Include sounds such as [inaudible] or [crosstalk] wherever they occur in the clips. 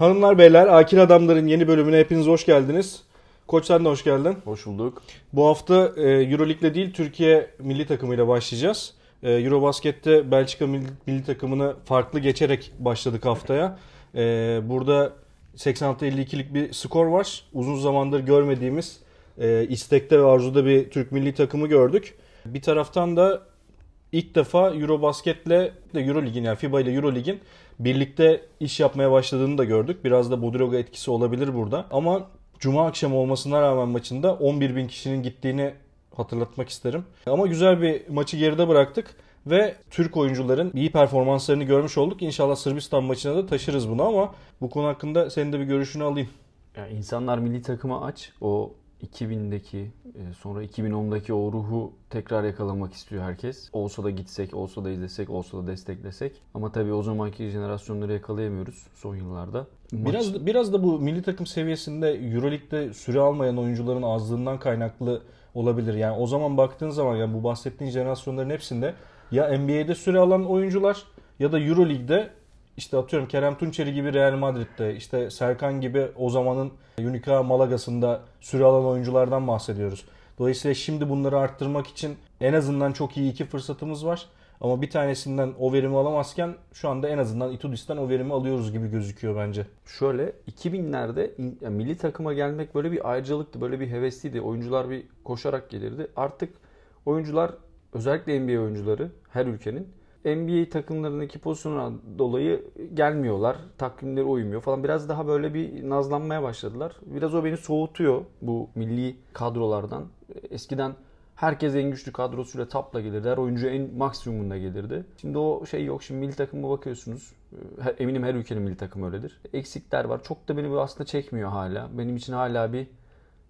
Hanımlar beyler Akil Adamların yeni bölümüne hepiniz hoş geldiniz. Koç sen de hoş geldin. Hoş bulduk. Bu hafta e, Euroleague'le değil Türkiye milli takımıyla başlayacağız. E, Eurobasket'te Belçika milli, milli takımını farklı geçerek başladık haftaya. E, burada 86-52'lik bir skor var. Uzun zamandır görmediğimiz e, istekte ve arzuda bir Türk milli takımı gördük. Bir taraftan da ilk defa Eurobasket'le Eurolig'in yani FIBA ile Eurolig'in birlikte iş yapmaya başladığını da gördük. Biraz da Bodiroga etkisi olabilir burada. Ama Cuma akşamı olmasına rağmen maçında 11 bin kişinin gittiğini hatırlatmak isterim. Ama güzel bir maçı geride bıraktık ve Türk oyuncuların iyi performanslarını görmüş olduk. İnşallah Sırbistan maçına da taşırız bunu ama bu konu hakkında senin de bir görüşünü alayım. Ya insanlar milli takıma aç. O 2000'deki e, sonra 2010'daki o ruhu tekrar yakalamak istiyor herkes. Olsa da gitsek, olsa da izlesek, olsa da desteklesek. Ama tabii o zamanki jenerasyonları yakalayamıyoruz son yıllarda. Biraz da, biraz da bu milli takım seviyesinde EuroLeague'de süre almayan oyuncuların azlığından kaynaklı olabilir. Yani o zaman baktığın zaman yani bu bahsettiğin jenerasyonların hepsinde ya NBA'de süre alan oyuncular ya da EuroLeague'de işte atıyorum Kerem Tunçeri gibi Real Madrid'de, işte Serkan gibi o zamanın Unica Malaga'sında süre alan oyunculardan bahsediyoruz. Dolayısıyla şimdi bunları arttırmak için en azından çok iyi iki fırsatımız var. Ama bir tanesinden o verimi alamazken şu anda en azından Itudis'ten o verimi alıyoruz gibi gözüküyor bence. Şöyle 2000'lerde yani milli takıma gelmek böyle bir ayrıcalıktı, böyle bir hevesliydi. Oyuncular bir koşarak gelirdi. Artık oyuncular özellikle NBA oyuncuları her ülkenin NBA takımlarındaki pozisyona dolayı gelmiyorlar. Takvimleri uymuyor falan. Biraz daha böyle bir nazlanmaya başladılar. Biraz o beni soğutuyor bu milli kadrolardan. Eskiden herkes en güçlü kadrosuyla tapla gelirdi. Her oyuncu en maksimumunda gelirdi. Şimdi o şey yok. Şimdi milli takıma bakıyorsunuz. Eminim her ülkenin milli takımı öyledir. Eksikler var. Çok da beni bu aslında çekmiyor hala. Benim için hala bir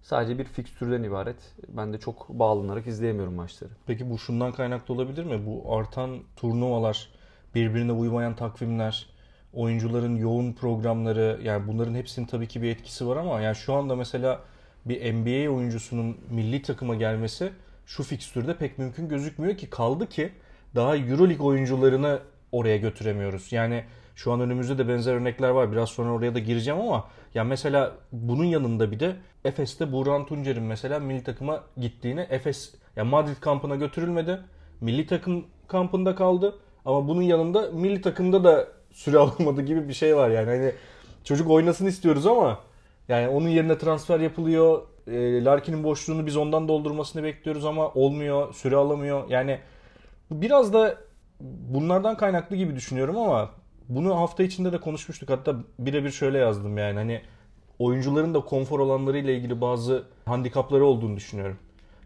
sadece bir fikstürden ibaret. Ben de çok bağlanarak izleyemiyorum maçları. Peki bu şundan kaynaklı olabilir mi? Bu artan turnuvalar, birbirine uymayan takvimler, oyuncuların yoğun programları yani bunların hepsinin tabii ki bir etkisi var ama yani şu anda mesela bir NBA oyuncusunun milli takıma gelmesi şu fikstürde pek mümkün gözükmüyor ki kaldı ki daha EuroLeague oyuncularını oraya götüremiyoruz. Yani şu an önümüzde de benzer örnekler var. Biraz sonra oraya da gireceğim ama ya mesela bunun yanında bir de Efes'te Burhan Tuncer'in mesela milli takıma gittiğini Efes ya Madrid kampına götürülmedi. Milli takım kampında kaldı. Ama bunun yanında milli takımda da süre [laughs] alamadı gibi bir şey var yani. Hani çocuk oynasın istiyoruz ama yani onun yerine transfer yapılıyor. E, Larkin'in boşluğunu biz ondan doldurmasını bekliyoruz ama olmuyor, süre alamıyor. Yani biraz da bunlardan kaynaklı gibi düşünüyorum ama bunu hafta içinde de konuşmuştuk. Hatta birebir şöyle yazdım yani hani oyuncuların da konfor alanları ile ilgili bazı handikapları olduğunu düşünüyorum.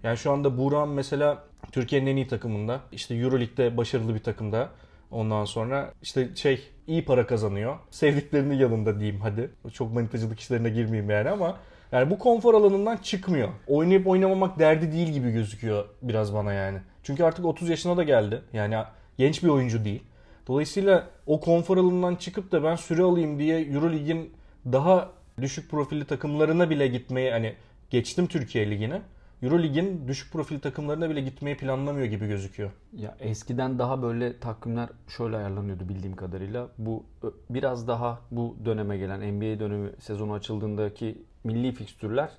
Yani şu anda Buran mesela Türkiye'nin en iyi takımında. işte Euroleague'de başarılı bir takımda. Ondan sonra işte şey iyi para kazanıyor. Sevdiklerinin yanında diyeyim hadi. Çok manitacılık işlerine girmeyeyim yani ama yani bu konfor alanından çıkmıyor. Oynayıp oynamamak derdi değil gibi gözüküyor biraz bana yani. Çünkü artık 30 yaşına da geldi. Yani genç bir oyuncu değil. Dolayısıyla o konfor alanından çıkıp da ben süre alayım diye Eurolig'in daha düşük profilli takımlarına bile gitmeye hani geçtim Türkiye Ligi'ne. Eurolig'in düşük profil takımlarına bile gitmeyi planlamıyor gibi gözüküyor. Ya eskiden daha böyle takvimler şöyle ayarlanıyordu bildiğim kadarıyla. Bu biraz daha bu döneme gelen NBA dönemi sezonu açıldığındaki milli fikstürler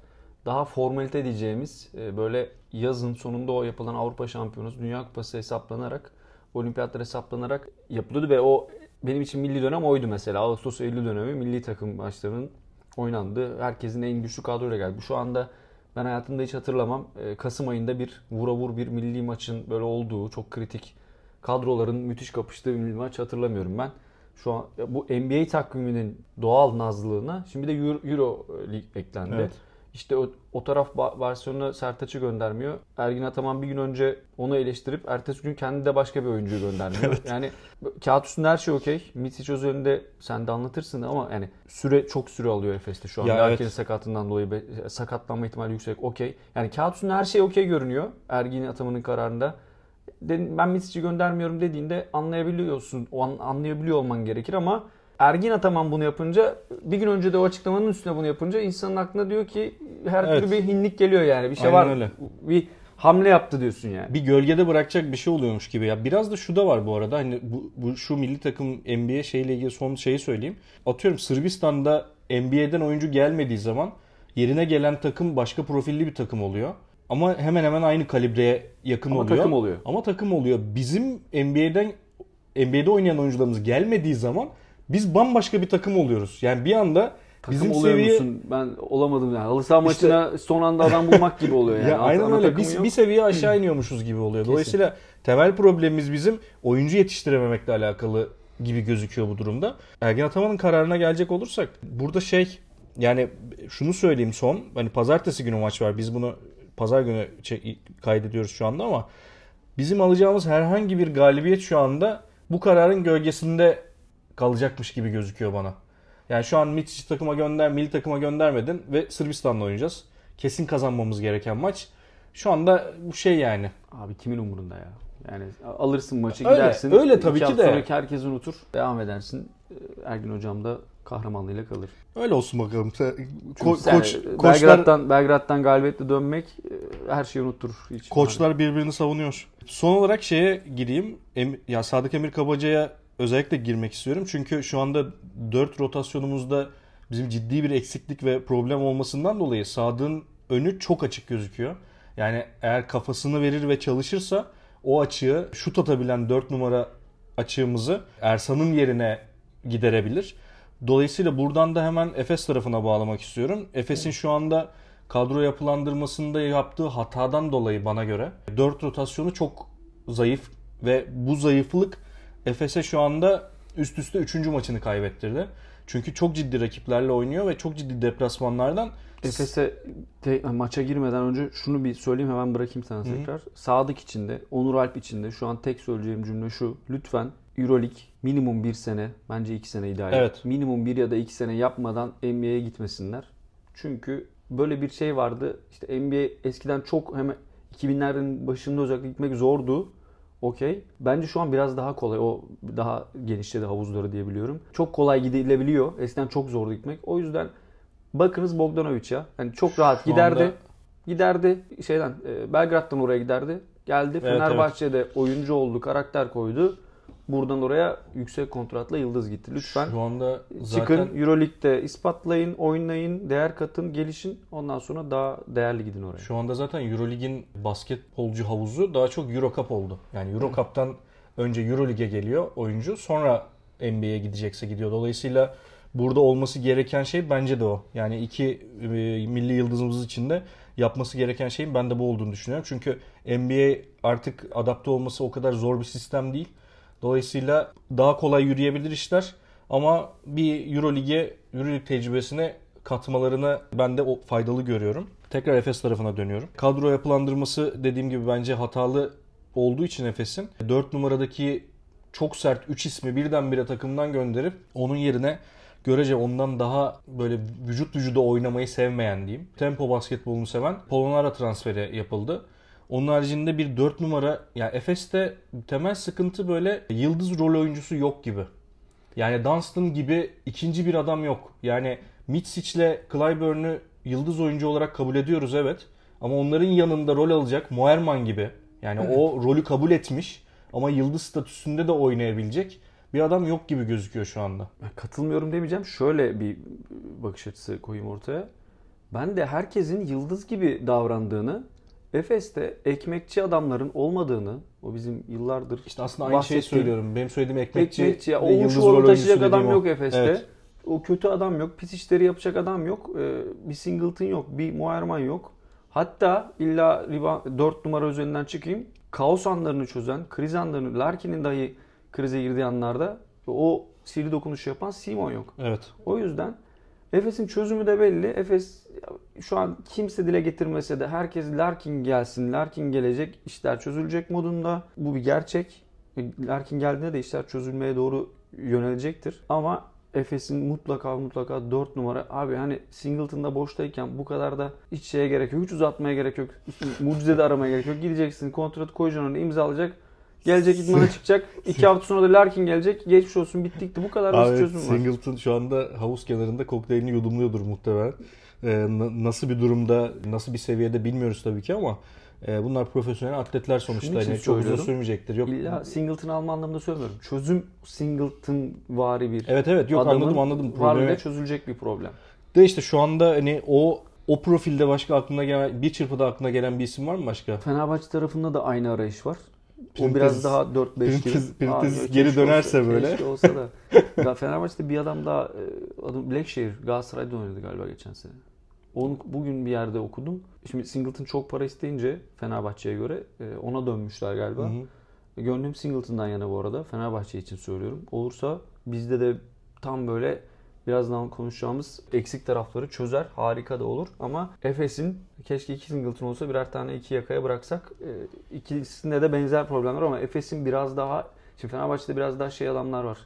daha formalite diyeceğimiz e, böyle yazın sonunda o yapılan Avrupa Şampiyonası, Dünya Kupası hesaplanarak olimpiyatlar hesaplanarak yapılıyordu ve o benim için milli dönem oydu mesela. Ağustos-Eylül dönemi milli takım maçlarının oynandı. Herkesin en güçlü kadroyla geldi. Şu anda ben hayatımda hiç hatırlamam. Ee, Kasım ayında bir vura vur bir milli maçın böyle olduğu çok kritik kadroların müthiş kapıştığı bir milli maç hatırlamıyorum ben. Şu an bu NBA takviminin doğal nazlılığına şimdi de Euro, Euro Lig eklendi. Evet. İşte o, o taraf Barcelona Sertaç'ı göndermiyor. Ergin Ataman bir gün önce onu eleştirip ertesi gün kendi de başka bir oyuncuyu göndermiyor. [laughs] evet. Yani kağıt üstünde her şey okey. Mitic özelinde sen de anlatırsın ama yani süre çok süre alıyor Efes'te şu an. Ya evet. sakatından dolayı sakatlanma ihtimali yüksek okey. Yani kağıt üstünde her şey okey görünüyor Ergin Ataman'ın kararında. Ben Mitic'i göndermiyorum dediğinde anlayabiliyorsun. O an, anlayabiliyor olman gerekir ama Ergin Ataman bunu yapınca bir gün önce de o açıklamanın üstüne bunu yapınca insanın aklına diyor ki her evet. türlü bir hinlik geliyor yani. Bir şey Aynen var. Öyle. Bir hamle yaptı diyorsun yani. bir gölgede bırakacak bir şey oluyormuş gibi. Ya biraz da şu da var bu arada. Hani bu, bu şu milli takım NBA şeyle ilgili son şeyi söyleyeyim. Atıyorum Sırbistan'da NBA'den oyuncu gelmediği zaman yerine gelen takım başka profilli bir takım oluyor. Ama hemen hemen aynı kalibreye yakın Ama oluyor. takım oluyor. Ama takım oluyor. Bizim NBA'den NBA'de oynayan oyuncularımız gelmediği zaman biz bambaşka bir takım oluyoruz. Yani bir anda Takım bizim oluyor seviye musun? Ben olamadım yani. Halı saha İşte- maçına son anda adam bulmak gibi oluyor [laughs] yani. ya aynen Ana öyle. Biz yok. bir seviye aşağı iniyormuşuz gibi oluyor. Dolayısıyla temel problemimiz bizim oyuncu yetiştirememekle alakalı gibi gözüküyor bu durumda. Ergin Ataman'ın kararına gelecek olursak burada şey yani şunu söyleyeyim son. Hani pazartesi günü maç var. Biz bunu pazar günü kaydediyoruz şu anda ama bizim alacağımız herhangi bir galibiyet şu anda bu kararın gölgesinde kalacakmış gibi gözüküyor bana. Yani şu an Mitic takıma gönder, milli takıma göndermedin ve Sırbistan'la oynayacağız. Kesin kazanmamız gereken maç. Şu anda bu şey yani. Abi kimin umurunda ya? Yani alırsın maçı Öyle, gidersin. öyle tabii ki de. sonraki herkes unutur. Devam edersin. Ee, Ergin hocam da kahramanlığıyla kalır. Öyle olsun bakalım. Ko- yani koç, koçlar, Belgrad'dan, Belgrad'dan galibiyetle dönmek e, her şeyi unutturur. Hiç koçlar birbirini savunuyor. Son olarak şeye gireyim. Em, ya Sadık Emir Kabaca'ya özellikle girmek istiyorum. Çünkü şu anda 4 rotasyonumuzda bizim ciddi bir eksiklik ve problem olmasından dolayı Sadık'ın önü çok açık gözüküyor. Yani eğer kafasını verir ve çalışırsa o açığı şut atabilen 4 numara açığımızı Ersan'ın yerine giderebilir. Dolayısıyla buradan da hemen Efes tarafına bağlamak istiyorum. Efes'in şu anda kadro yapılandırmasında yaptığı hatadan dolayı bana göre 4 rotasyonu çok zayıf ve bu zayıflık Efes'e şu anda üst üste 3. maçını kaybettirdi. Çünkü çok ciddi rakiplerle oynuyor ve çok ciddi deplasmanlardan Efes'e maça girmeden önce şunu bir söyleyeyim hemen bırakayım sana tekrar. Sadık içinde, Onur Alp içinde şu an tek söyleyeceğim cümle şu. Lütfen Euroleague minimum bir sene, bence iki sene ideal. Evet. Minimum bir ya da iki sene yapmadan NBA'ye gitmesinler. Çünkü böyle bir şey vardı. İşte NBA eskiden çok hemen 2000'lerin başında özellikle gitmek zordu. Okey. Bence şu an biraz daha kolay. O daha genişledi havuzları diye biliyorum. Çok kolay gidilebiliyor. Eskiden çok zordu gitmek. O yüzden bakınız Bogdanovic'a. Yani çok rahat Şu giderdi. anda- Giderdi şeyden e, Belgrad'dan oraya giderdi. Geldi Fenerbahçe'de oyuncu oldu, karakter koydu. Buradan oraya yüksek kontratla yıldız gitti. Lütfen şu anda zaten çıkın Euroleague'de ispatlayın, oynayın, değer katın, gelişin. Ondan sonra daha değerli gidin oraya. Şu anda zaten Eurolig'in basketbolcu havuzu daha çok Eurocup oldu. Yani Eurocup'tan önce Eurolig'e geliyor oyuncu. Sonra NBA'ye gidecekse gidiyor. Dolayısıyla burada olması gereken şey bence de o. Yani iki e, milli yıldızımız için de yapması gereken şeyin ben de bu olduğunu düşünüyorum. Çünkü NBA artık adapte olması o kadar zor bir sistem değil. Dolayısıyla daha kolay yürüyebilir işler. Ama bir Eurolig'e, Euroleague tecrübesine katmalarını ben de faydalı görüyorum. Tekrar Efes tarafına dönüyorum. Kadro yapılandırması dediğim gibi bence hatalı olduğu için Efes'in 4 numaradaki çok sert 3 ismi birdenbire takımdan gönderip onun yerine görece ondan daha böyle vücut vücuda oynamayı sevmeyen diyeyim. Tempo basketbolunu seven Polonara transferi yapıldı. Onun haricinde bir 4 numara yani Efes'te temel sıkıntı böyle yıldız rol oyuncusu yok gibi. Yani Dunstan gibi ikinci bir adam yok. Yani Mitsic'le Clyburn'u yıldız oyuncu olarak kabul ediyoruz evet. Ama onların yanında rol alacak Moerman gibi. Yani o rolü kabul etmiş ama yıldız statüsünde de oynayabilecek bir adam yok gibi gözüküyor şu anda. Ben katılmıyorum demeyeceğim. Şöyle bir bakış açısı koyayım ortaya. Ben de herkesin yıldız gibi davrandığını, Efes'te ekmekçi adamların olmadığını, o bizim yıllardır İşte aslında aynı şeyi söylüyorum. Benim söylediğim ekmekçi, ekmekçi, ya, o yıldız rol taşıyacak adam o. yok Efes'te. Evet. O kötü adam yok, pis işleri yapacak adam yok. Ee, bir Singleton yok, bir Moerman yok. Hatta illa riba- 4 numara üzerinden çıkayım. Kaos anlarını çözen, kriz anlarını, Larkin'in dahi krize girdiği anlarda o sihirli dokunuşu yapan Simon yok. Evet. O yüzden Efes'in çözümü de belli. Efes şu an kimse dile getirmese de herkes Larkin gelsin, Larkin gelecek, işler çözülecek modunda. Bu bir gerçek. Larkin geldiğinde de işler çözülmeye doğru yönelecektir. Ama Efes'in mutlaka mutlaka 4 numara abi hani Singleton'da boştayken bu kadar da hiç şeye gerek yok. Hiç uzatmaya gerek yok. Mucize de aramaya gerek yok. Gideceksin kontratı koyacaksın önüne imzalayacak. Gelecek idmana çıkacak. İki [laughs] hafta sonra da Larkin gelecek. Geçmiş olsun bittikti. Bu kadar basit çözüm var. Singleton şu anda havuz kenarında kokteylini yudumluyordur muhtemelen. E, nasıl bir durumda, nasıl bir seviyede bilmiyoruz tabii ki ama e, bunlar profesyonel atletler sonuçta. Yani çok uzun sürmeyecektir. Yok. İlla Singleton alma anlamında söylemiyorum. Çözüm Singleton vari bir Evet evet yok anladım anladım. Problemi çözülecek bir problem. De işte şu anda hani o o profilde başka aklına gelen bir çırpıda aklına gelen bir isim var mı başka? Fenerbahçe tarafında da aynı arayış var. O biraz daha 4-5 gibi. Printez geri dönerse olsa, böyle. Keşke olsa da. [laughs] ya Fenerbahçe'de bir adam daha e, adı Blackshear Galatasaray'da oynadı galiba geçen sene. Onu bugün bir yerde okudum. Şimdi Singleton çok para isteyince Fenerbahçe'ye göre e, ona dönmüşler galiba. Hı hı. Gönlüm Singleton'dan yana bu arada. Fenerbahçe için söylüyorum. Olursa bizde de tam böyle birazdan konuşacağımız eksik tarafları çözer. Harika da olur. Ama Efes'in keşke iki Singleton olsa birer tane iki yakaya bıraksak. E, ikisinde de benzer problemler ama Efes'in biraz daha Şimdi Fenerbahçe'de biraz daha şey adamlar var.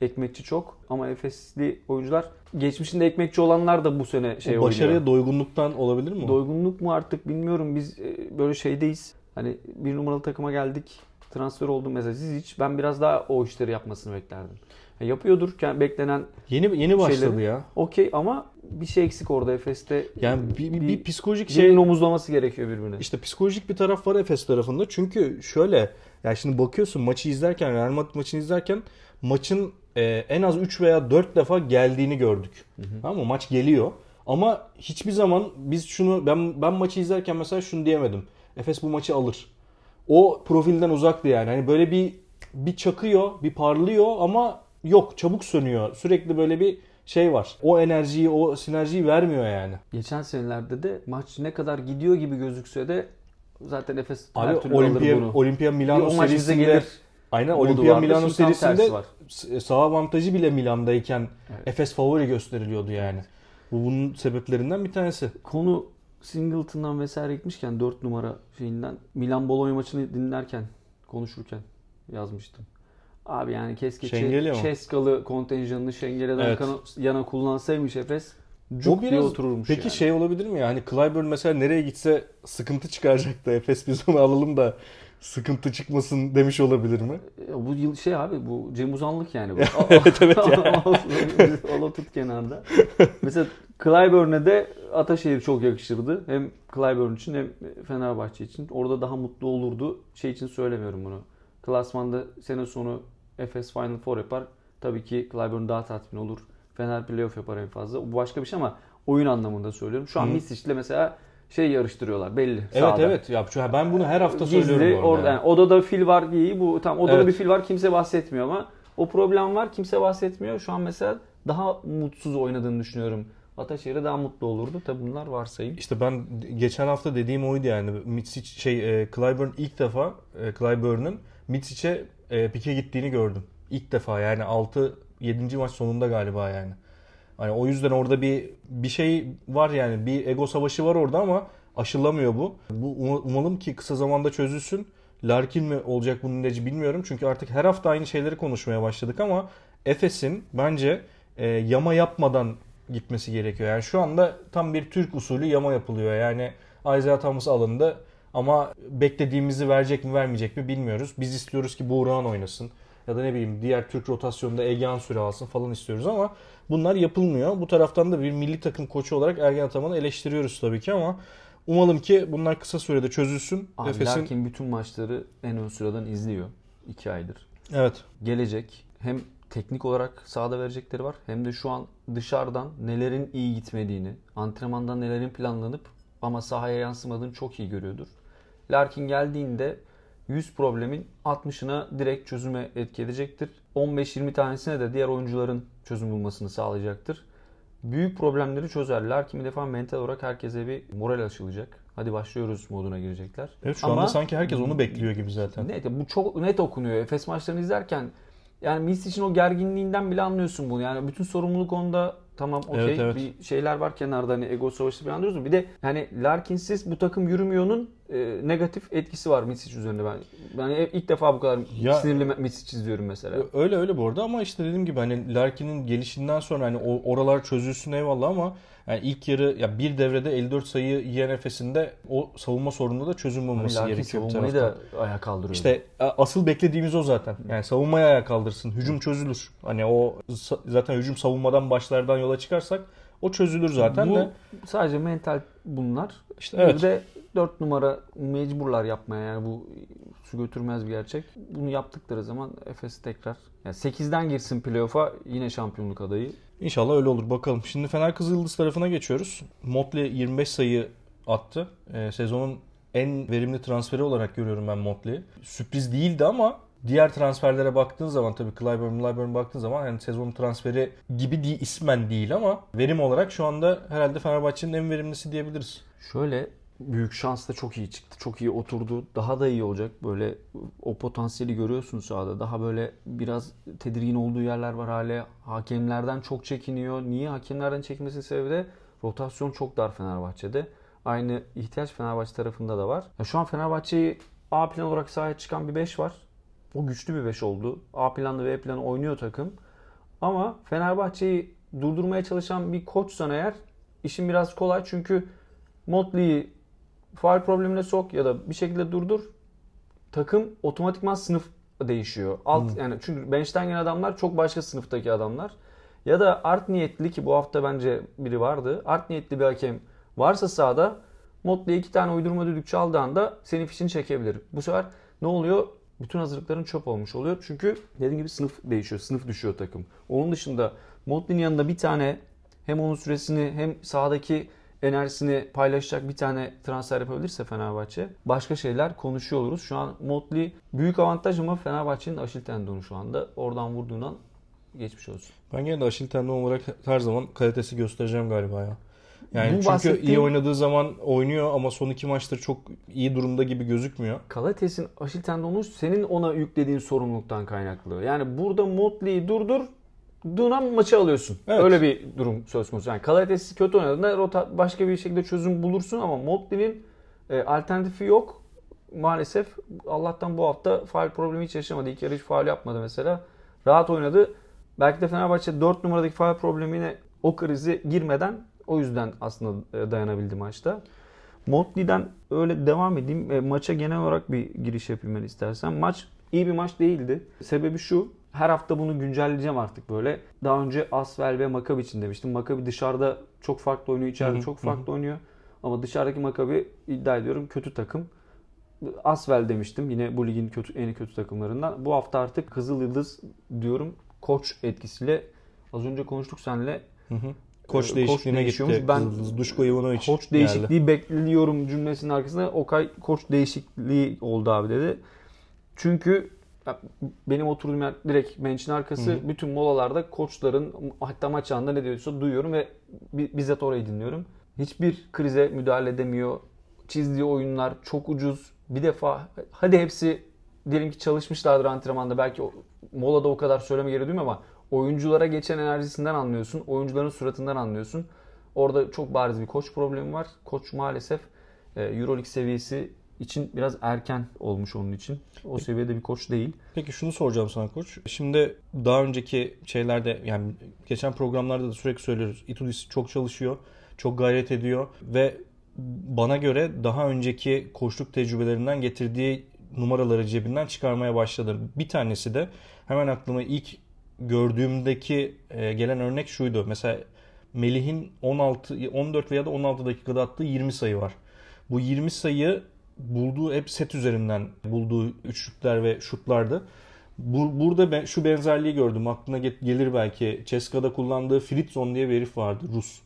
Ekmekçi çok ama Efesli oyuncular geçmişinde ekmekçi olanlar da bu sene şey o başarıya oynuyor. doygunluktan olabilir mi? Doygunluk mu artık bilmiyorum. Biz e, böyle şeydeyiz. Hani bir numaralı takıma geldik. Transfer oldum mesela siz hiç. Ben biraz daha o işleri yapmasını beklerdim. Yapıyordur beklenen Yeni yeni başladı şeyleri. ya. Okey ama bir şey eksik orada Efes'te. Yani bir, bir, bir psikolojik şey omuzlaması gerekiyor birbirine. İşte psikolojik bir taraf var Efes tarafında. Çünkü şöyle yani şimdi bakıyorsun maçı izlerken Real Madrid maçını izlerken maçın e, en az 3 veya 4 defa geldiğini gördük. Hı hı. Tamam mı? Maç geliyor. Ama hiçbir zaman biz şunu ben ben maçı izlerken mesela şunu diyemedim. Efes bu maçı alır. O profilden uzaktı yani. Hani böyle bir bir çakıyor, bir parlıyor ama yok çabuk sönüyor. Sürekli böyle bir şey var. O enerjiyi, o sinerjiyi vermiyor yani. Geçen senelerde de maç ne kadar gidiyor gibi gözükse de zaten Efes Abi, her türlü Olimpiya, alır bunu. Olimpiya Milano serisinde gelir. Aynen Olimpiya Milano serisinde sağ avantajı bile Milan'dayken evet. Efes favori gösteriliyordu yani. Bu bunun sebeplerinden bir tanesi. Konu Singleton'dan vesaire gitmişken 4 numara şeyinden Milan Bologna maçını dinlerken konuşurken yazmıştım. Abi yani keşke Ceskalı kontenjanını Şengeli'den evet. yana kullansaymış Efes. Cuk diye otururmuş Peki yani. şey olabilir mi? Yani Clyburn mesela nereye gitse sıkıntı çıkaracaktı. Efes biz onu alalım da sıkıntı çıkmasın demiş olabilir mi? Bu yıl şey abi bu Cem Uzanlık yani. Bu. [laughs] evet evet ya. [laughs] Ola tut kenarda. Mesela Clyburn'e de Ataşehir çok yakışırdı. Hem Clyburn için hem Fenerbahçe için. Orada daha mutlu olurdu. Şey için söylemiyorum bunu. Klasmanda sene sonu Efes Final Four yapar. Tabii ki Clyburn daha tatmin olur. Fener playoff yapar en fazla. Bu başka bir şey ama oyun anlamında söylüyorum. Şu an Misic'le mesela şey yarıştırıyorlar belli. Evet sahada. evet. Ya ben bunu her hafta Gizli, söylüyorum orada. Yani. odada fil var iyi bu tam odada evet. bir fil var kimse bahsetmiyor ama o problem var kimse bahsetmiyor. Şu an mesela daha mutsuz oynadığını düşünüyorum. Ataşehir'e daha mutlu olurdu. Tabi bunlar varsayım. İşte ben geçen hafta dediğim oydu yani. Mitsic şey e, Clyburn ilk defa e, Clyburn'un Mitsic'e e, pike gittiğini gördüm. İlk defa yani 6 7. maç sonunda galiba yani. Hani o yüzden orada bir bir şey var yani bir ego savaşı var orada ama aşılamıyor bu. Bu umalım ki kısa zamanda çözülsün. Larkin mi olacak bunun ilacı bilmiyorum. Çünkü artık her hafta aynı şeyleri konuşmaya başladık ama Efes'in bence e, yama yapmadan gitmesi gerekiyor. Yani şu anda tam bir Türk usulü yama yapılıyor. Yani Isaiah Thomas alındı ama beklediğimizi verecek mi vermeyecek mi bilmiyoruz. Biz istiyoruz ki Buğra'nın oynasın ya da ne bileyim diğer Türk rotasyonunda Egehan süre alsın falan istiyoruz ama bunlar yapılmıyor. Bu taraftan da bir milli takım koçu olarak Ergen Ataman'ı eleştiriyoruz tabii ki ama umalım ki bunlar kısa sürede çözülsün. Abi Efes'in... Larkin bütün maçları en ön sıradan izliyor. 2 aydır. Evet. Gelecek hem teknik olarak sahada verecekleri var hem de şu an dışarıdan nelerin iyi gitmediğini, antrenmandan nelerin planlanıp ama sahaya yansımadığını çok iyi görüyordur. Larkin geldiğinde 100 problemin 60'ına direkt çözüme etki edecektir. 15-20 tanesine de diğer oyuncuların çözüm bulmasını sağlayacaktır. Büyük problemleri çözerler. Kimi defa mental olarak herkese bir moral aşılacak. Hadi başlıyoruz moduna girecekler. Evet şu Ama, anda sanki herkes onu bekliyor gibi zaten. Net, bu çok net okunuyor. Efes maçlarını izlerken yani Mis için o gerginliğinden bile anlıyorsun bunu. Yani bütün sorumluluk onda Tamam okey evet, evet. bir şeyler var kenarda hani ego savaşı falan diyoruz. Bir de hani Larkin'siz bu takım yürümüyor'nun e, negatif etkisi var Misic üzerinde ben. Ben ilk defa bu kadar ya, sinirli Misic izliyorum mesela. Öyle öyle bu arada ama işte dediğim gibi hani Larkin'in gelişinden sonra hani oralar çözülsün eyvallah ama yani ilk yarı ya bir devrede 54 sayı yiyen Efes'inde o savunma sorununda da çözüm bulması Larkin gerekiyor bir savunmayı da ayağa kaldırıyor. İşte asıl beklediğimiz o zaten. Yani savunmayı ayağa kaldırsın. Hücum çözülür. Hani o zaten hücum savunmadan başlardan yola çıkarsak O çözülür zaten Bu de. sadece mental bunlar. İşte Bir evet. de 4 numara mecburlar yapmaya yani bu su götürmez bir gerçek. Bunu yaptıkları zaman Efes tekrar yani 8'den girsin playoff'a yine şampiyonluk adayı. İnşallah öyle olur bakalım. Şimdi Fener Kızıldız tarafına geçiyoruz. Motley 25 sayı attı. Ee, sezonun en verimli transferi olarak görüyorum ben Motley'i. Sürpriz değildi ama diğer transferlere baktığın zaman tabii Clyburn, Clyburn baktığın zaman yani sezonun transferi gibi değil, ismen değil ama verim olarak şu anda herhalde Fenerbahçe'nin en verimlisi diyebiliriz. Şöyle büyük şansla çok iyi çıktı. Çok iyi oturdu. Daha da iyi olacak. Böyle o potansiyeli görüyorsun sahada. Daha böyle biraz tedirgin olduğu yerler var hala. Hakemlerden çok çekiniyor. Niye hakemlerden çekmesinin sebebi de rotasyon çok dar Fenerbahçe'de. Aynı ihtiyaç Fenerbahçe tarafında da var. Ya şu an Fenerbahçe'yi A plan olarak sahaya çıkan bir 5 var. O güçlü bir 5 oldu. A planlı ve B planı oynuyor takım. Ama Fenerbahçe'yi durdurmaya çalışan bir koçsan eğer işin biraz kolay. Çünkü Motley'i faal problemine sok ya da bir şekilde durdur. Takım otomatikman sınıf değişiyor. Alt yani çünkü bench'ten gelen adamlar çok başka sınıftaki adamlar. Ya da art niyetli ki bu hafta bence biri vardı. Art niyetli bir hakem varsa sahada Motley iki tane uydurma düdük çaldığı anda senin fişini çekebilir. Bu sefer ne oluyor? Bütün hazırlıkların çöp olmuş oluyor. Çünkü dediğim gibi sınıf değişiyor. Sınıf düşüyor takım. Onun dışında Motley'nin yanında bir tane hem onun süresini hem sahadaki enerjisini paylaşacak bir tane transfer yapabilirse Fenerbahçe başka şeyler konuşuyor oluruz. Şu an Motley büyük avantaj ama Fenerbahçe'nin Aşil tendonu şu anda. Oradan vurduğundan geçmiş olsun. Ben gene de Aşil tendon olarak her zaman kalitesi göstereceğim galiba ya. Yani Bu çünkü bahsettiğim- iyi oynadığı zaman oynuyor ama son iki maçtır çok iyi durumda gibi gözükmüyor. Kalates'in Aşil tendonu senin ona yüklediğin sorumluluktan kaynaklı. Yani burada Motley'i durdur Dunan maçı alıyorsun. Evet. Öyle bir durum söz konusu. Yani Kalates kötü oynadığında rota başka bir şekilde çözüm bulursun ama Motley'nin e, alternatifi yok. Maalesef Allah'tan bu hafta faal problemi hiç yaşamadı. İlk yarı hiç faal yapmadı mesela. Rahat oynadı. Belki de Fenerbahçe 4 numaradaki faal problemine o krizi girmeden o yüzden aslında e, dayanabildi maçta. Motley'den öyle devam edeyim. E, maça genel olarak bir giriş yapayım ben istersen. Maç iyi bir maç değildi. Sebebi şu. Her hafta bunu güncelleyeceğim artık böyle. Daha önce Asvel ve Makabi için demiştim. Makabi dışarıda çok farklı oynuyor, içeride çok farklı oynuyor. Ama dışarıdaki Makabi iddia ediyorum kötü takım. Asvel demiştim yine bu ligin kötü en kötü takımlarından. Bu hafta artık Kızıl Yıldız diyorum koç etkisiyle az önce konuştuk seninle. Hı hı. Koç Ee, değişikliğine değişiyormuş. gitti. Ben Duşko Ivanovic Koç geldi. değişikliği bekliyorum cümlesinin arkasında Okay koç değişikliği oldu abi dedi. Çünkü benim oturduğum yer direkt bench'in arkası. Hı hı. Bütün molalarda koçların hatta maç anında ne diyorsa duyuyorum ve bi- bizzat orayı dinliyorum. Hiçbir krize müdahale edemiyor. Çizdiği oyunlar çok ucuz. Bir defa hadi hepsi diyelim ki çalışmışlardır antrenmanda. Belki molada o kadar söyleme gereği duymuyor ama oyunculara geçen enerjisinden anlıyorsun. Oyuncuların suratından anlıyorsun. Orada çok bariz bir koç problemi var. Koç maalesef e, Euroleague seviyesi için biraz erken olmuş onun için. O seviyede bir koç değil. Peki şunu soracağım sana koç. Şimdi daha önceki şeylerde yani geçen programlarda da sürekli söylüyoruz. Itudis çok çalışıyor, çok gayret ediyor ve bana göre daha önceki koçluk tecrübelerinden getirdiği numaraları cebinden çıkarmaya başladı. Bir tanesi de hemen aklıma ilk gördüğümdeki e, gelen örnek şuydu. Mesela Melih'in 16 14 veya da 16 dakikada attığı 20 sayı var. Bu 20 sayı bulduğu hep set üzerinden bulduğu üçlükler ve şutlardı. Bu, burada ben şu benzerliği gördüm. Aklına get- gelir belki. Ceska'da kullandığı Fritzon diye bir herif vardı Rus.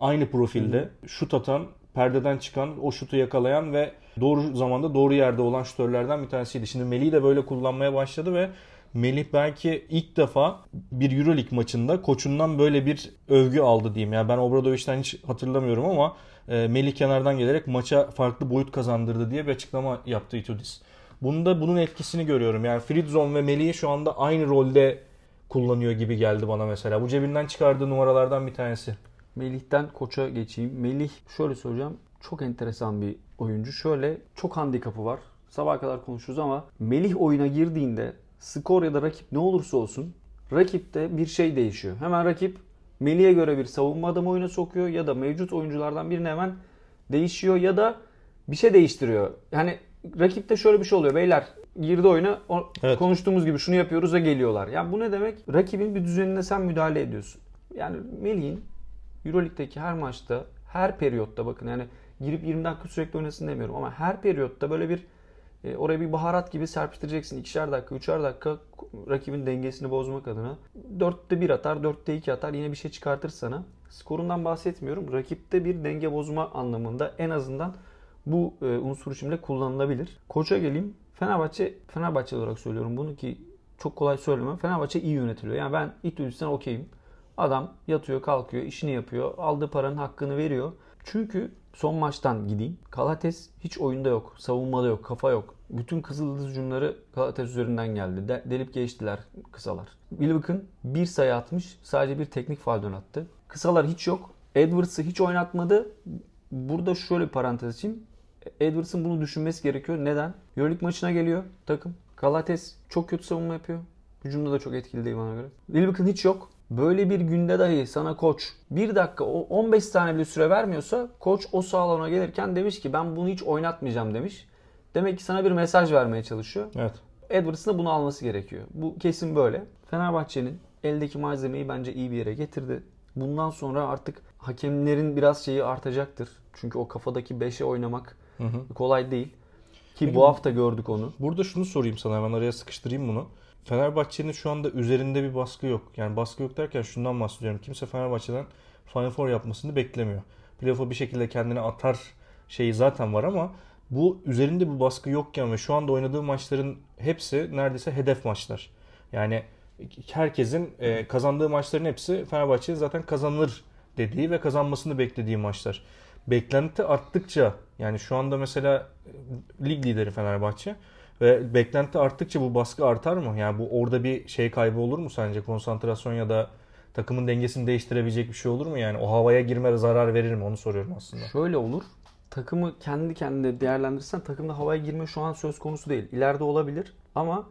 Aynı profilde şut atan, perdeden çıkan, o şutu yakalayan ve doğru zamanda doğru yerde olan şutörlerden bir tanesiydi. Şimdi Melih'i de böyle kullanmaya başladı ve Melih belki ilk defa bir Euroleague maçında koçundan böyle bir övgü aldı diyeyim. Yani ben Obradovic'den hiç hatırlamıyorum ama Melih kenardan gelerek maça farklı boyut kazandırdı diye bir açıklama yaptı Itudis. Bunda bunun etkisini görüyorum. Yani Fritzon ve Melih'i şu anda aynı rolde kullanıyor gibi geldi bana mesela. Bu cebinden çıkardığı numaralardan bir tanesi. Melih'ten koça geçeyim. Melih şöyle soracağım. Çok enteresan bir oyuncu. Şöyle çok handikapı var. Sabaha kadar konuşuruz ama Melih oyuna girdiğinde skor ya da rakip ne olursa olsun rakipte bir şey değişiyor. Hemen rakip Melih'e göre bir savunma adamı oyuna sokuyor ya da mevcut oyunculardan birini hemen değişiyor ya da bir şey değiştiriyor. Yani rakipte şöyle bir şey oluyor. Beyler girdi oyuna o- Evet. konuştuğumuz gibi şunu yapıyoruz ve geliyorlar. Yani bu ne demek? Rakibin bir düzenine sen müdahale ediyorsun. Yani Melih'in Euroleague'deki her maçta, her periyotta bakın yani girip 20 dakika sürekli oynasın demiyorum ama her periyotta böyle bir e, oraya bir baharat gibi serpiştireceksin. ikişer dakika, üçer dakika rakibin dengesini bozmak adına. 4'te 1 atar, 4'te 2 atar yine bir şey çıkartır sana. Skorundan bahsetmiyorum. Rakipte bir denge bozma anlamında en azından bu e, unsur içinde kullanılabilir. Koça geleyim. Fenerbahçe, Fenerbahçe olarak söylüyorum bunu ki çok kolay söylemem. Fenerbahçe iyi yönetiliyor. Yani ben ilk duyuştan okeyim. Adam yatıyor, kalkıyor, işini yapıyor. Aldığı paranın hakkını veriyor. Çünkü son maçtan gideyim. Kalates hiç oyunda yok. Savunmada yok. Kafa yok. Bütün kızıl hücumları Kalates üzerinden geldi. De, delip geçtiler kısalar. Wilbeck'ın bir sayı atmış. Sadece bir teknik faal attı. Kısalar hiç yok. Edwards'ı hiç oynatmadı. Burada şöyle bir parantez açayım. Edwards'ın bunu düşünmesi gerekiyor. Neden? Euroleague maçına geliyor takım. Kalates çok kötü savunma yapıyor. Hücumda da çok etkili değil bana göre. Wilbeck'ın hiç yok. Böyle bir günde dahi sana koç bir dakika o 15 saniye bile süre vermiyorsa koç o sağlana gelirken demiş ki ben bunu hiç oynatmayacağım demiş. Demek ki sana bir mesaj vermeye çalışıyor. Evet. Edwards'ın da bunu alması gerekiyor. Bu kesin böyle. Fenerbahçe'nin eldeki malzemeyi bence iyi bir yere getirdi. Bundan sonra artık hakemlerin biraz şeyi artacaktır. Çünkü o kafadaki 5'e oynamak hı hı. kolay değil. Ki Peki, bu hafta gördük onu. Burada şunu sorayım sana hemen araya sıkıştırayım bunu. Fenerbahçe'nin şu anda üzerinde bir baskı yok. Yani baskı yok derken şundan bahsediyorum. Kimse Fenerbahçe'den Final Four yapmasını beklemiyor. Playoff'a bir şekilde kendini atar şeyi zaten var ama bu üzerinde bir baskı yokken ve şu anda oynadığı maçların hepsi neredeyse hedef maçlar. Yani herkesin e, kazandığı maçların hepsi Fenerbahçe'nin zaten kazanılır dediği ve kazanmasını beklediği maçlar. Beklenti arttıkça yani şu anda mesela lig lideri Fenerbahçe ve beklenti arttıkça bu baskı artar mı? Yani bu orada bir şey kaybı olur mu sence? Konsantrasyon ya da takımın dengesini değiştirebilecek bir şey olur mu? Yani o havaya girme zarar verir mi? Onu soruyorum aslında. Şöyle olur. Takımı kendi kendine değerlendirirsen takımda havaya girme şu an söz konusu değil. İleride olabilir ama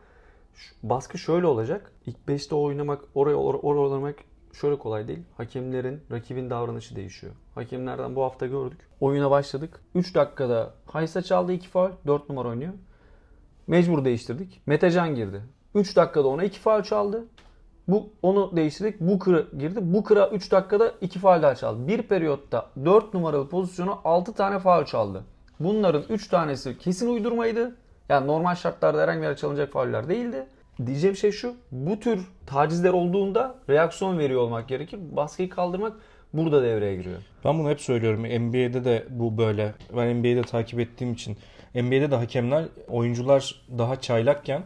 baskı şöyle olacak. İlk 5'te oynamak, oraya or- oraya oynamak şöyle kolay değil. Hakemlerin, rakibin davranışı değişiyor. Hakemlerden bu hafta gördük. Oyuna başladık. 3 dakikada Haysa çaldı 2 faul. 4 numara oynuyor. Mecbur değiştirdik. Metecan girdi. 3 dakikada ona 2 faul çaldı. Bu onu değiştirdik. Bu kıra girdi. Bu kıra 3 dakikada 2 faul daha çaldı. Bir periyotta 4 numaralı pozisyona 6 tane faul çaldı. Bunların 3 tanesi kesin uydurmaydı. Yani normal şartlarda herhangi bir yere çalınacak fauller değildi. Diyeceğim şey şu. Bu tür tacizler olduğunda reaksiyon veriyor olmak gerekir. Baskıyı kaldırmak burada devreye giriyor. Ben bunu hep söylüyorum. NBA'de de bu böyle. Ben NBA'de takip ettiğim için. NBA'de de hakemler oyuncular daha çaylakken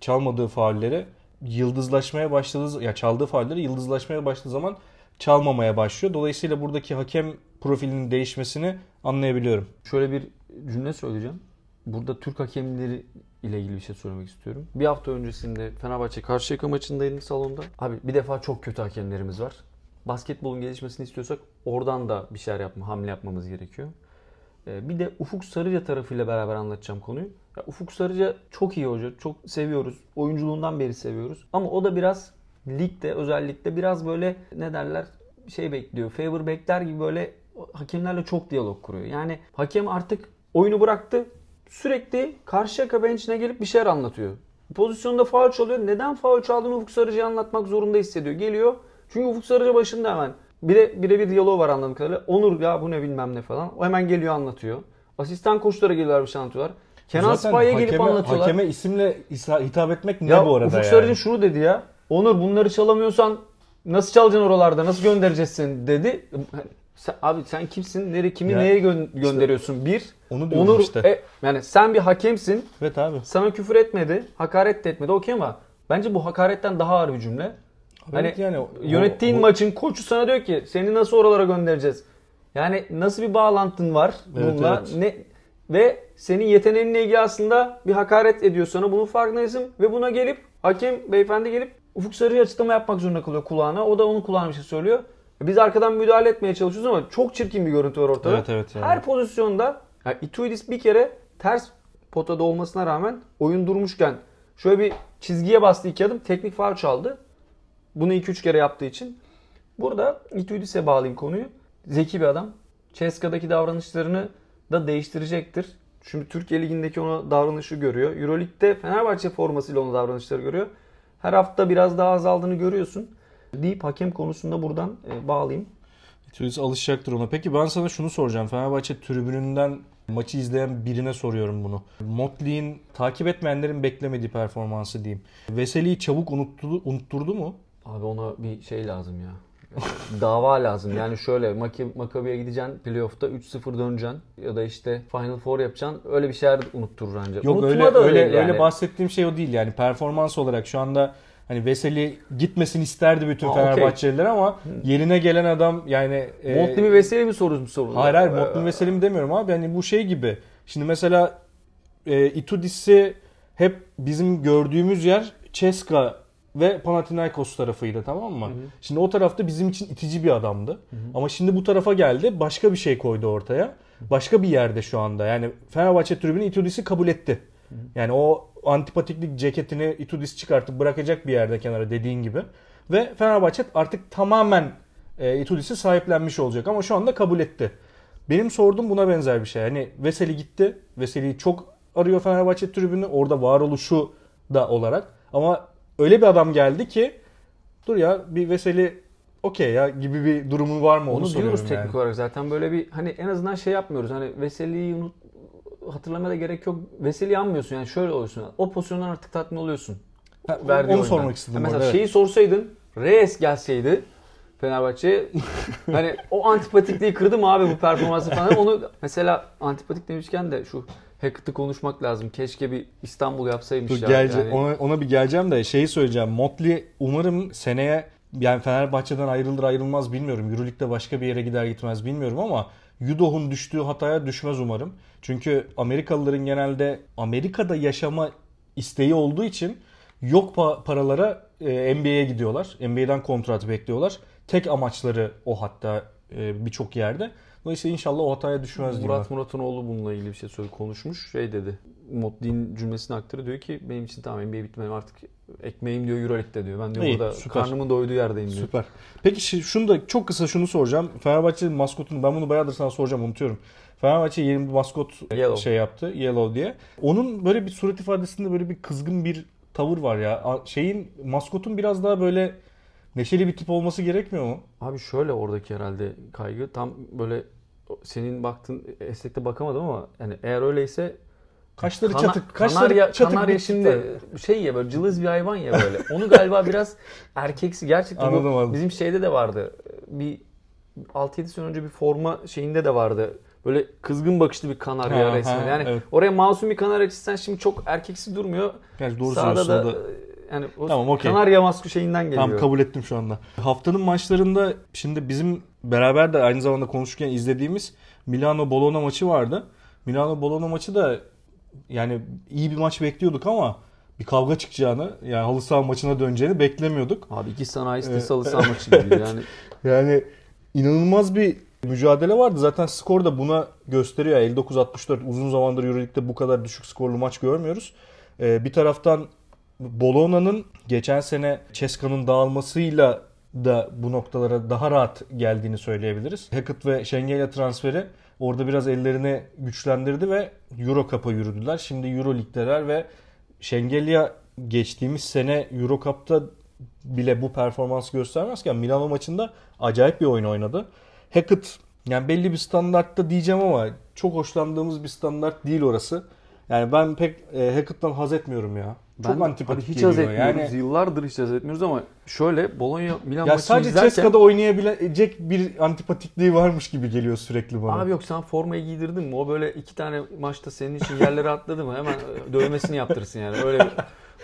çalmadığı faulleri yıldızlaşmaya başladığı ya çaldığı faulleri yıldızlaşmaya başladığı zaman çalmamaya başlıyor. Dolayısıyla buradaki hakem profilinin değişmesini anlayabiliyorum. Şöyle bir cümle söyleyeceğim. Burada Türk hakemleri ile ilgili bir şey söylemek istiyorum. Bir hafta öncesinde Fenerbahçe Karşıyaka maçındaydık salonda. Abi bir defa çok kötü hakemlerimiz var. Basketbolun gelişmesini istiyorsak oradan da bir şeyler yapma, hamle yapmamız gerekiyor. Ee, bir de Ufuk Sarıca tarafıyla beraber anlatacağım konuyu. Ya Ufuk Sarıca çok iyi hoca. Çok seviyoruz. Oyunculuğundan beri seviyoruz. Ama o da biraz ligde özellikle biraz böyle ne derler şey bekliyor. Favor bekler gibi böyle hakemlerle çok diyalog kuruyor. Yani hakem artık oyunu bıraktı. Sürekli karşı yaka bench'ine gelip bir şeyler anlatıyor. Pozisyonda faul çalıyor. Neden faul çaldığını Ufuk Sarıcı'ya anlatmak zorunda hissediyor. Geliyor. Çünkü Ufuk Sarıcı başında hemen. Bir de birebir diyaloğu var anladığım kadarıyla. Onur ya bu ne bilmem ne falan. O hemen geliyor anlatıyor. Asistan koçlara geliyorlar bir şey anlatıyorlar. Kenan Spa'ya gelip anlatıyorlar. Hakeme isimle hitap etmek ne ya, bu arada Ufuk yani? Sarıcı şunu dedi ya. Onur bunları çalamıyorsan nasıl çalacaksın oralarda? Nasıl göndereceğiz seni dedi. Sen, abi sen kimsin? Nereye kimi ya, neye gö- gönderiyorsun? Işte, bir. Onu Onur işte. E, yani sen bir hakemsin. Evet abi. Sana küfür etmedi, hakaret de etmedi. Okey ama bence bu hakaretten daha ağır bir cümle. Hani yani o, yönettiğin o, maçın koçu sana diyor ki seni nasıl oralara göndereceğiz? Yani nasıl bir bağlantın var bununla? Evet, evet. Ne ve senin yeteneğinle ilgili aslında bir hakaret ediyor sana. Bunun farkındaysın ve buna gelip hakem beyefendi gelip Ufuk Sarı'ya açıklama yapmak zorunda kalıyor kulağına. O da onun kulağına bir şey söylüyor. Biz arkadan müdahale etmeye çalışıyoruz ama çok çirkin bir görüntü var ortada. Evet, evet, yani. Her pozisyonda yani Ituidis bir kere ters potada olmasına rağmen oyun durmuşken şöyle bir çizgiye bastı iki adım teknik faul çaldı. Bunu 2-3 kere yaptığı için. Burada Ituidis'e bağlayayım konuyu. Zeki bir adam. Ceska'daki davranışlarını da değiştirecektir. Şimdi Türkiye Ligi'ndeki ona davranışı görüyor. Euroleague'de Fenerbahçe formasıyla ona davranışları görüyor. Her hafta biraz daha azaldığını görüyorsun deyip hakem konusunda buradan e, bağlayayım. Itudis alışacaktır ona. Peki ben sana şunu soracağım. Fenerbahçe tribününden maçı izleyen birine soruyorum bunu. Motley'in takip etmeyenlerin beklemediği performansı diyeyim. Veseli'yi çabuk unutturdu, unutturdu mu? Abi ona bir şey lazım ya. [laughs] Dava lazım. Yani şöyle Maki, Makabi'ye gideceksin playoff'ta 3-0 döneceksin ya da işte Final Four yapacaksın. Öyle bir şeyler unutturur ancak. Yok Unutma öyle da öyle değil yani. öyle bahsettiğim şey o değil yani performans olarak şu anda hani Veseli gitmesin isterdi bütün okey. Fenerbahçeliler ama yerine gelen adam yani e, Montli mi Veseli mi sorun sorun? Hayır hayır Motley Veseli mi demiyorum abi hani bu şey gibi. Şimdi mesela e, Itudis'i hep bizim gördüğümüz yer Ceska ve Panathinaikos tarafıydı tamam mı? Şimdi o tarafta bizim için itici bir adamdı. Ama şimdi bu tarafa geldi başka bir şey koydu ortaya. Başka bir yerde şu anda. Yani Fenerbahçe tribünü Itudis'i kabul etti. Yani o antipatiklik ceketini Itudis çıkartıp bırakacak bir yerde kenara dediğin gibi. Ve Fenerbahçe artık tamamen e, Itudis'i sahiplenmiş olacak ama şu anda kabul etti. Benim sorduğum buna benzer bir şey. Hani Veseli gitti. Veseli'yi çok arıyor Fenerbahçe tribünü. Orada varoluşu da olarak. Ama öyle bir adam geldi ki dur ya bir Veseli okey ya gibi bir durumu var mı onu, Onu soruyorum diyoruz yani. teknik olarak zaten böyle bir hani en azından şey yapmıyoruz. Hani Veseli'yi unut hatırlamaya da gerek yok. Veseli'yi anmıyorsun yani şöyle oluyorsun. O pozisyondan artık tatmin oluyorsun. Ha, onu oyundan. sormak istedim. Ha, mesela orada, evet. şeyi sorsaydın Reyes gelseydi Fenerbahçe'ye [laughs] hani o antipatikliği kırdı mı abi bu performansı falan onu mesela antipatik demişken de şu Hackett'ı konuşmak lazım. Keşke bir İstanbul yapsaymış Dur, ya. gelece- Yani- ona, ona bir geleceğim de şeyi söyleyeceğim. Motley umarım seneye yani Fenerbahçe'den ayrılır ayrılmaz bilmiyorum. Euroleague'de başka bir yere gider gitmez bilmiyorum ama Yudoh'un düştüğü hataya düşmez umarım. Çünkü Amerikalıların genelde Amerika'da yaşama isteği olduğu için yok pa- paralara e, NBA'ye gidiyorlar. NBA'den kontrat bekliyorlar. Tek amaçları o hatta e, birçok yerde. Dolayısıyla inşallah o hataya düşmez Murat ben. Muratonoğlu bununla ilgili bir şey söyle konuşmuş. Şey dedi. Motley'in cümlesini aktarıyor. Diyor ki benim için tamam NBA bitti benim artık ekmeğim diyor Euroleague'de diyor. Ben diyor İyi, burada süper. karnımın doyduğu yerdeyim diyor. Süper. Peki şunu da çok kısa şunu soracağım. Fenerbahçe'nin maskotunu ben bunu bayağıdır sana soracağım unutuyorum. Fenerbahçe yeni bir maskot Yellow. şey yaptı. Yellow diye. Onun böyle bir surat ifadesinde böyle bir kızgın bir tavır var ya. Şeyin maskotun biraz daha böyle neşeli bir tip olması gerekmiyor mu? Abi şöyle oradaki herhalde kaygı tam böyle senin baktın estekte bakamadım ama yani eğer öyleyse Kaşları kana- çatık. Kaşları kanarya, çatık kanarya şimdi şey ya böyle cılız bir hayvan ya böyle. Onu galiba biraz erkeksi gerçekten bu Anladım, anladım. bizim şeyde de vardı. Bir 6-7 sene önce bir forma şeyinde de vardı. Böyle kızgın bakışlı bir kanarya Ha, resmen. ha, Yani evet. oraya masum bir kanarya çizsen şimdi çok erkeksi durmuyor. Gerçi doğru Sağda da da- yani o Tamam, okey. kanarya masku şeyinden geliyor. Tamam kabul ettim şu anda. Haftanın maçlarında şimdi bizim beraber de aynı zamanda konuşurken izlediğimiz Milano Bologna maçı vardı. Milano Bologna maçı da yani iyi bir maç bekliyorduk ama bir kavga çıkacağını yani halı saha maçına döneceğini beklemiyorduk. Abi iki sanayi sitesi halı saha maçı gibi yani. Yani inanılmaz bir mücadele vardı. Zaten skor da buna gösteriyor. 59-64 uzun zamandır Euroleague'de bu kadar düşük skorlu maç görmüyoruz. Ee, bir taraftan Bologna'nın geçen sene Ceska'nın dağılmasıyla da bu noktalara daha rahat geldiğini söyleyebiliriz. Hackett ve Şengelya transferi orada biraz ellerini güçlendirdi ve Euro Cup'a yürüdüler. Şimdi Euro Lig'deler ve Şengelya geçtiğimiz sene Euro Cup'ta bile bu performans göstermezken Milano maçında acayip bir oyun oynadı. Hackett yani belli bir standartta diyeceğim ama çok hoşlandığımız bir standart değil orası. Yani ben pek e, Hackett'tan haz etmiyorum ya. Çok Ben antipatik abi hiç geliyor. haz etmiyoruz. Yani Yıllardır hiç haz etmiyoruz ama şöyle Bologna Milan ya maçını sadece izlerken Ceska'da oynayabilecek bir antipatikliği varmış gibi geliyor sürekli bana. Abi yok sen formayı giydirdin mi? O böyle iki tane maçta senin için yerlere atladı mı? Hemen dövmesini yaptırırsın yani. Öyle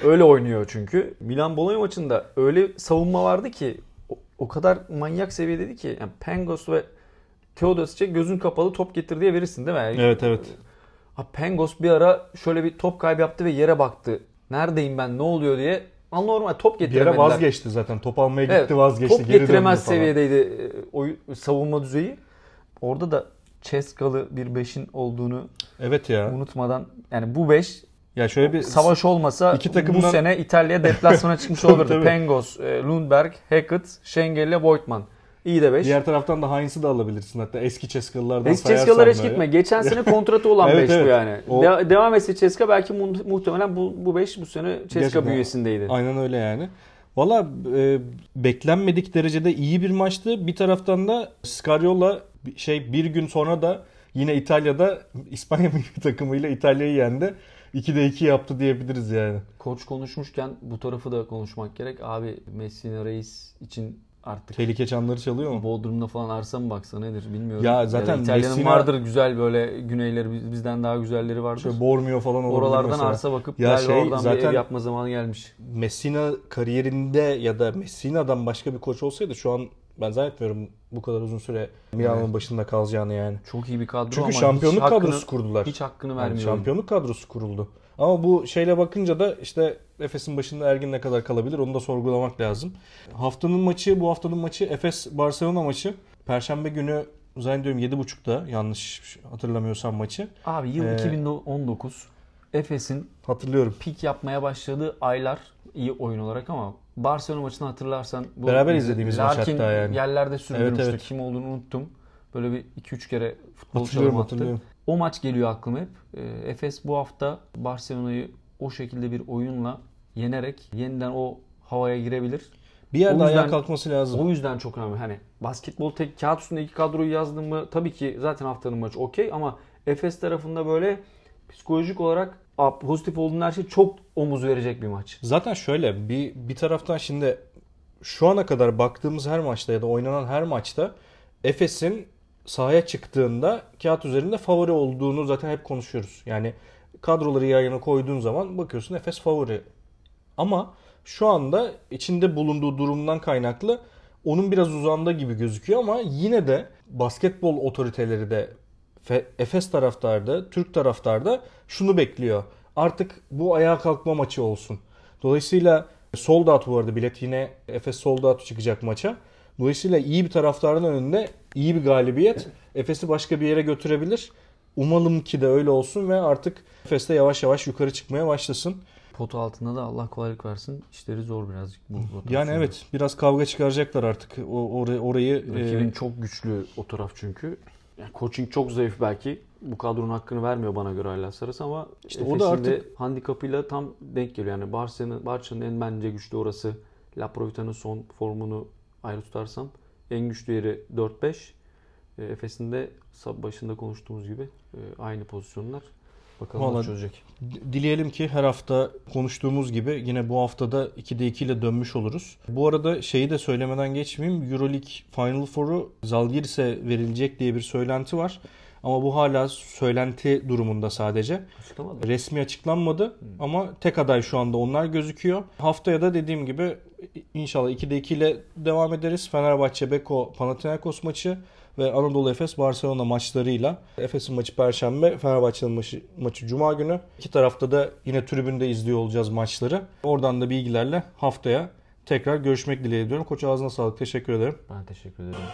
öyle oynuyor çünkü. Milan Bologna maçında öyle savunma vardı ki o, o kadar manyak seviyedeydi ki yani Pengos ve Teodosic'e gözün kapalı top getir diye verirsin değil mi? Yani Evet evet. Ha, Pengos bir ara şöyle bir top kaybı yaptı ve yere baktı. Neredeyim ben ne oluyor diye. Anormal top Bir getiremediler. yere vazgeçti zaten. Top almaya gitti Evet, vazgeçti. Top geri getiremez seviyedeydi e, oy, savunma düzeyi. Orada da Ceskalı bir beşin olduğunu Evet ya. unutmadan yani bu beş Ya şöyle bir savaş olmasa iki bu takımdan- sene İtalya deplasmana çıkmış [laughs] olurdu. Pengos, e, Lundberg, Hackett, Şengeli, Voigtman. İyi de 5. diğer taraftan da Heinz'i de alabilirsin hatta eski Ceskalılardan Eski sayarsan Ceskalara hiç gitme. Geçen sene [laughs] kontratı olan 5 Evet, bu evet. yani. O- De- devam etse Ceska belki mu- muhtemelen bu 5 bu, beş bu sene Ceska bünyesindeydi. Aynen öyle yani. Valla e, beklenmedik derecede iyi bir maçtı. Bir taraftan da Scariola şey bir gün sonra da yine İtalya'da [laughs] İspanya milli takımıyla İtalya'yı yendi. 2'de 2 yaptı diyebiliriz yani. Koç konuşmuşken bu tarafı da konuşmak gerek. Abi Messina Reis için artık Tehlike çanları çalıyor mu? Bodrum'da falan arsa mı baksa nedir bilmiyorum. Ya zaten da İtalya'nın Messina- vardır güzel böyle güneyleri biz- bizden daha güzelleri vardır. Şöyle Bormio falan olabilir Oralardan mesela. arsa bakıp Ya şey, oradan bir zaten- ev yapma zamanı gelmiş. Messina kariyerinde ya da Messina'dan başka bir koç olsaydı şu an ben zannetmiyorum bu kadar uzun süre Milan'ın Evet. başında kalacağını yani. Çok iyi bir kadro Çünkü ama şampiyonluk hiç hakkını, kadrosu kurdular. hiç hakkını Yani vermiyor. şampiyonluk kadrosu kuruldu. Ama bu şeyle bakınca da işte Efes'in başında Ergin ne kadar kalabilir onu da sorgulamak lazım. Haftanın maçı, bu haftanın maçı Efes Barcelona maçı. Perşembe günü zannediyorum 7.30'da yanlış hatırlamıyorsam maçı. Abi yıl Ee, 2019 Efes'in Hatırlıyorum. pik yapmaya başladığı aylar iyi oyun olarak ama Barcelona maçını hatırlarsan bu Beraber izlediğimiz maç Larkin hatta yani. yerlerde sürdürmüştü. Evet, evet. Kim olduğunu unuttum. Böyle bir 2-3 kere futbol Hatırlıyorum çalım attı. O maç geliyor aklıma hep. Ee, Efes bu hafta Barcelona'yı o şekilde bir oyunla yenerek yeniden o havaya girebilir. Bir yerde yüzden- ayağa kalkması lazım. O yüzden çok önemli. Hani basketbol tek kağıt üstünde iki kadroyu yazdım mı tabii ki zaten haftanın maçı okey ama Efes tarafında böyle psikolojik olarak pozitif olduğun her şey çok omuz verecek bir maç. Zaten şöyle bir bir taraftan şimdi şu ana kadar baktığımız her maçta ya da oynanan her maçta Efes'in sahaya çıktığında kağıt üzerinde favori olduğunu zaten hep konuşuyoruz. Yani kadroları yan koyduğun zaman bakıyorsun Efes favori. Ama şu anda içinde bulunduğu durumdan kaynaklı onun biraz uzağında gibi gözüküyor ama yine de basketbol otoriteleri de Fe- Efes taraftarda, Türk taraftarda şunu bekliyor. Artık bu ayağa kalkma maçı olsun. Dolayısıyla sold out bu arada bilet yine Efes sold out çıkacak maça. Dolayısıyla iyi bir taraftarın önünde iyi bir galibiyet Efes'i başka bir yere götürebilir. Umalım ki de öyle olsun ve artık Efes de yavaş yavaş yukarı çıkmaya başlasın. Potu altında da Allah kolaylık versin. İşleri zor birazcık bu rotasyonda. Yani evet biraz kavga çıkaracaklar artık o orayı, orayı Rakibin e, çok güçlü o taraf çünkü. Yani coaching çok zayıf belki. Bu kadronun hakkını vermiyor bana göre hala Sarıs ama İşte o Efes'in da artık- handikapıyla tam denk geliyor. Yani Barcelona, Barça'nın en bence güçlü orası. La Provita'nın son formunu ayrı tutarsam en güçlü yeri 4-5. E, Efes'in de başında konuştuğumuz gibi e, aynı pozisyonlar. Bakalım Vallahi- çözecek. Dileyelim ki her hafta konuştuğumuz gibi yine bu haftada 2'de 2 ile dönmüş oluruz. Bu arada şeyi de söylemeden geçmeyeyim. Euroleague Final Four'u Zalgiris'e verilecek diye bir söylenti var. Ama bu hala söylenti durumunda sadece. Açıklamadı. Resmi açıklanmadı ama tek aday şu anda onlar gözüküyor. Haftaya da dediğim gibi inşallah 2'de 2 ile devam ederiz. Fenerbahçe, Beko, Panathinaikos maçı ve Anadolu Efes Barcelona maçlarıyla. Efes'in maçı Perşembe, Fenerbahçe'nin maçı, maçı Cuma günü. İki tarafta da yine tribünde izliyor olacağız maçları. Oradan da bilgilerle haftaya tekrar görüşmek dileğiyle diyorum. Koç ağzına sağlık. Teşekkür ederim. Ben teşekkür ederim.